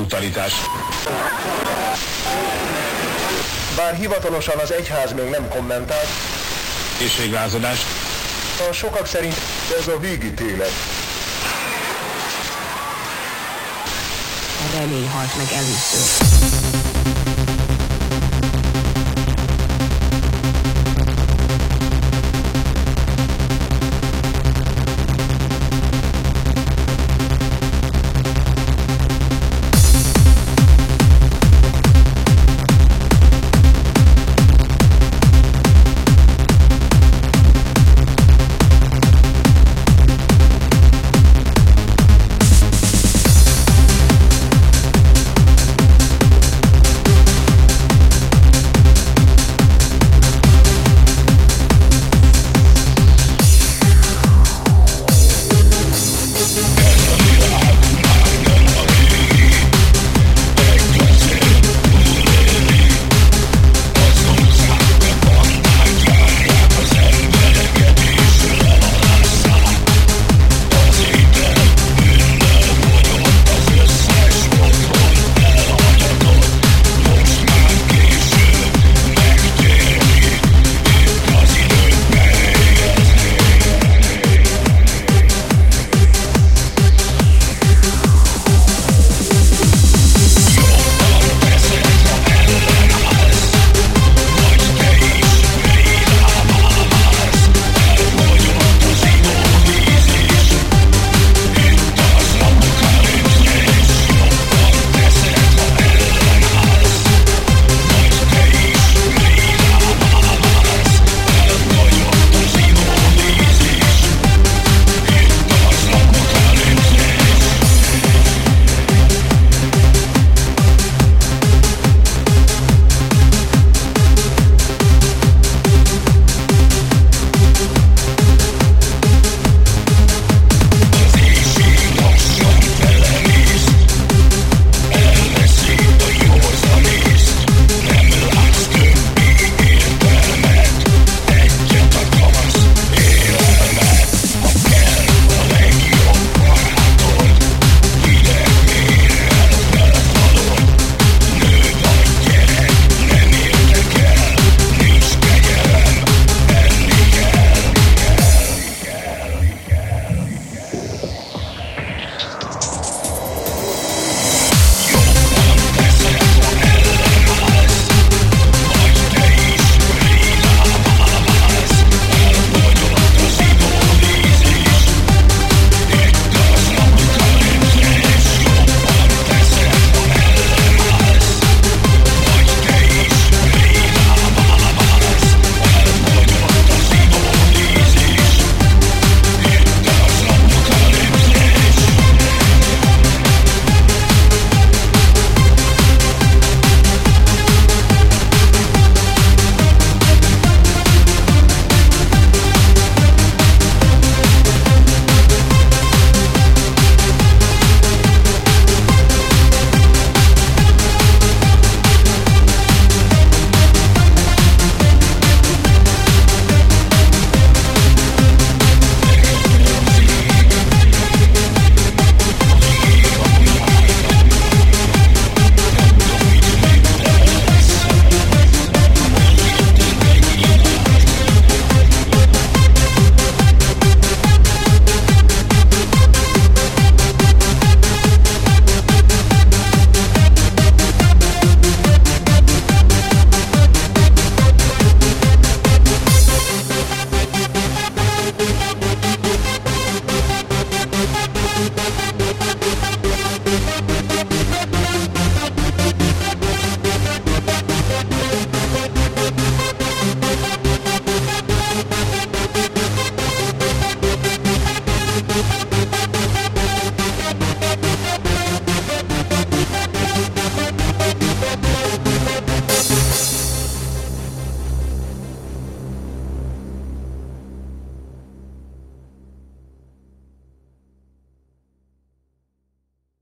brutalitás. Bár hivatalosan az egyház még nem kommentált, Készséglázadás. a sokak szerint ez a végítélet. A remény halt meg először.